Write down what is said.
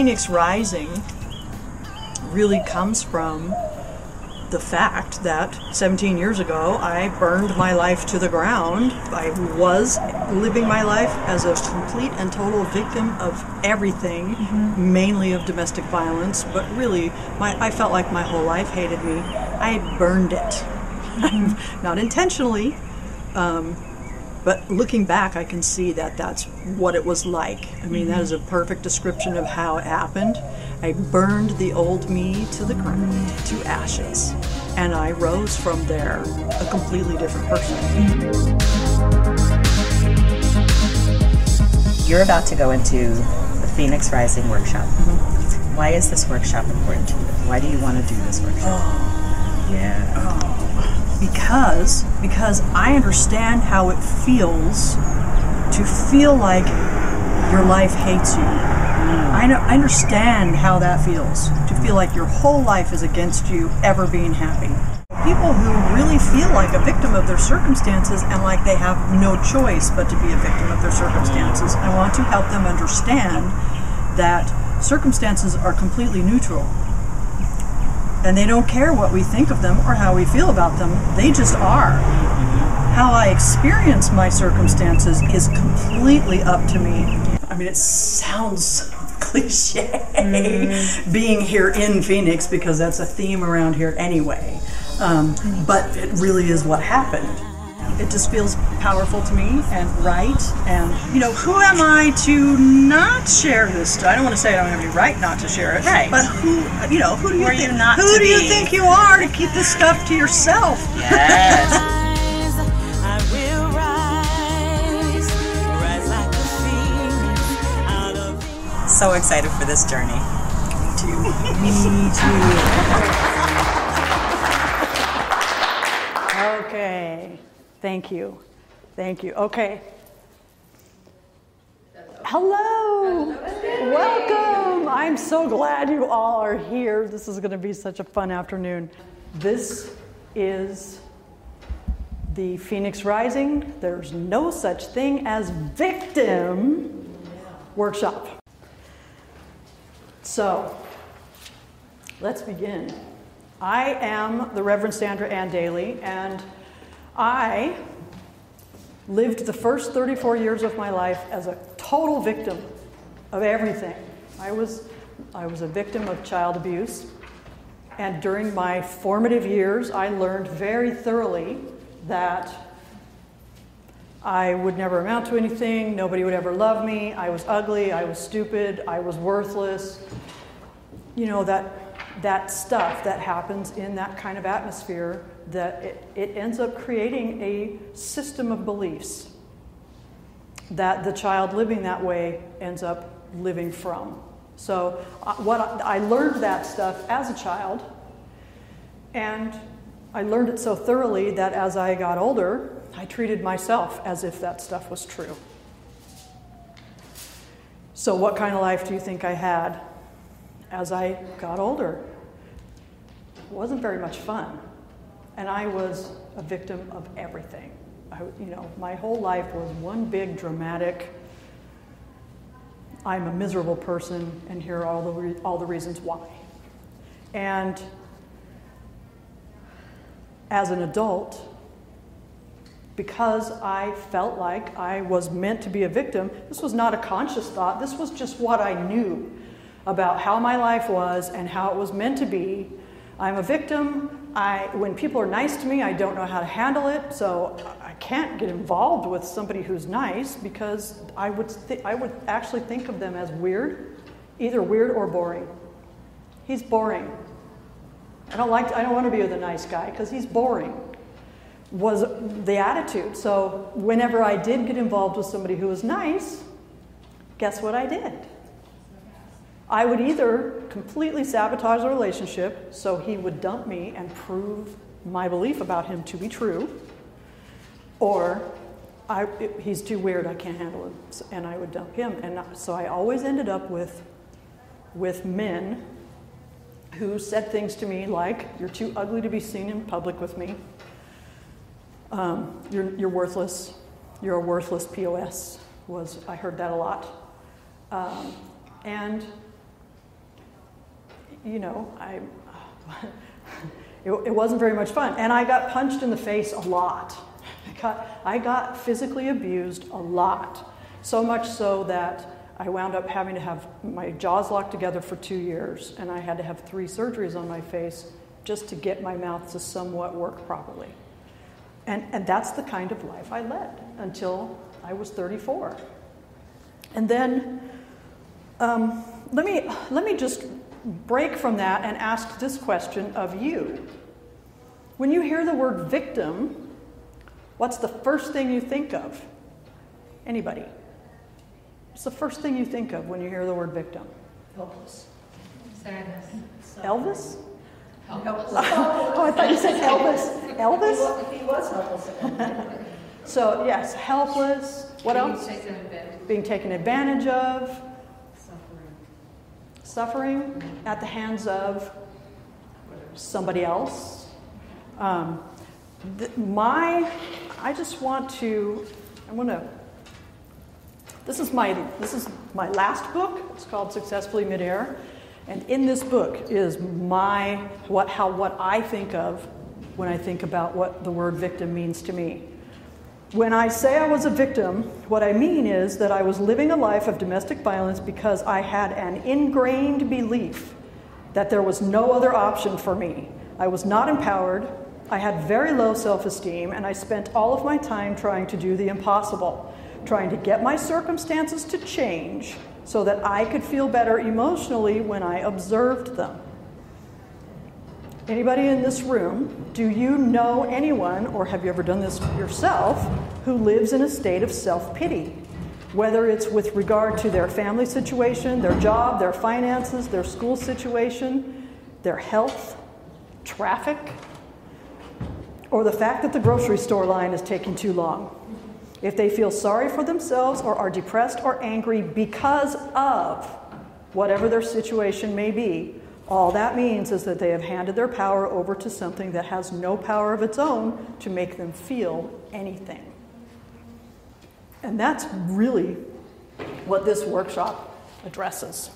Phoenix Rising really comes from the fact that 17 years ago I burned my life to the ground. I was living my life as a complete and total victim of everything, mm-hmm. mainly of domestic violence, but really my, I felt like my whole life hated me. I burned it. Mm-hmm. Not intentionally, um, but looking back, I can see that that's what it was like. I mean, that is a perfect description of how it happened. I burned the old me to the ground, to ashes, and I rose from there a completely different person. You're about to go into the Phoenix Rising workshop. Mm-hmm. Why is this workshop important to you? Why do you want to do this workshop? Oh, yeah. Oh because because I understand how it feels to feel like your life hates you. Mm. I, know, I understand how that feels to feel like your whole life is against you ever being happy. People who really feel like a victim of their circumstances and like they have no choice but to be a victim of their circumstances, I want to help them understand that circumstances are completely neutral and they don't care what we think of them or how we feel about them. They just are. Mm-hmm. How I experience my circumstances is completely up to me. I mean, it sounds cliche mm-hmm. being here in Phoenix because that's a theme around here anyway. Um, but it really is what happened. It just feels powerful to me and right. And, you know, who am I to not share this? I don't want to say I don't have any right not to share it. Right. But who, you know, who do you, think, you who do be? you think you are to keep this stuff to yourself? Yes. so excited for this journey. Me too. Me too. okay. Thank you. Thank you. Okay. Hello. Welcome. I'm so glad you all are here. This is going to be such a fun afternoon. This is the Phoenix Rising. There's no such thing as victim workshop. So, let's begin. I am the Reverend Sandra Ann Daly, and I lived the first 34 years of my life as a total victim of everything. I was, I was a victim of child abuse. And during my formative years, I learned very thoroughly that I would never amount to anything, nobody would ever love me, I was ugly, I was stupid, I was worthless. You know, that, that stuff that happens in that kind of atmosphere that it, it ends up creating a system of beliefs that the child living that way ends up living from. So, uh, what I, I learned that stuff as a child, and I learned it so thoroughly that as I got older, I treated myself as if that stuff was true. So, what kind of life do you think I had as I got older? It wasn't very much fun. And I was a victim of everything. I, you know, my whole life was one big dramatic, I'm a miserable person, and here are all the, all the reasons why. And as an adult, because I felt like I was meant to be a victim, this was not a conscious thought, this was just what I knew about how my life was and how it was meant to be. I'm a victim, I, when people are nice to me, I don't know how to handle it, so I can't get involved with somebody who's nice because I would, th- I would actually think of them as weird, either weird or boring. He's boring. I don't like. To, I don't want to be with a nice guy because he's boring. Was the attitude. So whenever I did get involved with somebody who was nice, guess what I did? I would either completely sabotage the relationship so he would dump me and prove my belief about him to be true, or I, he's too weird, I can't handle him, and I would dump him. And so I always ended up with, with men who said things to me like, You're too ugly to be seen in public with me. Um, you're, you're worthless. You're a worthless POS. Was I heard that a lot. Um, and you know, I, it, it wasn't very much fun. And I got punched in the face a lot. I got, I got physically abused a lot. So much so that I wound up having to have my jaws locked together for two years, and I had to have three surgeries on my face just to get my mouth to somewhat work properly. And, and that's the kind of life I led until I was 34. And then um, let, me, let me just break from that and ask this question of you. When you hear the word victim, what's the first thing you think of? Anybody? What's the first thing you think of when you hear the word victim? Helpless. Sadness. Elvis? Helpless. Oh, I thought you said Elvis. Elvis? He was helpless. So, yes, helpless. What Being else? taken advantage Being taken advantage of, Suffering. Suffering at the hands of somebody else. Um, th- my, I just want to, I want to. This is my this is my last book. It's called Successfully Midair, and in this book is my what how what I think of when I think about what the word victim means to me. When I say I was a victim, what I mean is that I was living a life of domestic violence because I had an ingrained belief that there was no other option for me. I was not empowered, I had very low self esteem, and I spent all of my time trying to do the impossible, trying to get my circumstances to change so that I could feel better emotionally when I observed them. Anybody in this room, do you know anyone, or have you ever done this yourself, who lives in a state of self pity? Whether it's with regard to their family situation, their job, their finances, their school situation, their health, traffic, or the fact that the grocery store line is taking too long. If they feel sorry for themselves or are depressed or angry because of whatever their situation may be, all that means is that they have handed their power over to something that has no power of its own to make them feel anything. And that's really what this workshop addresses.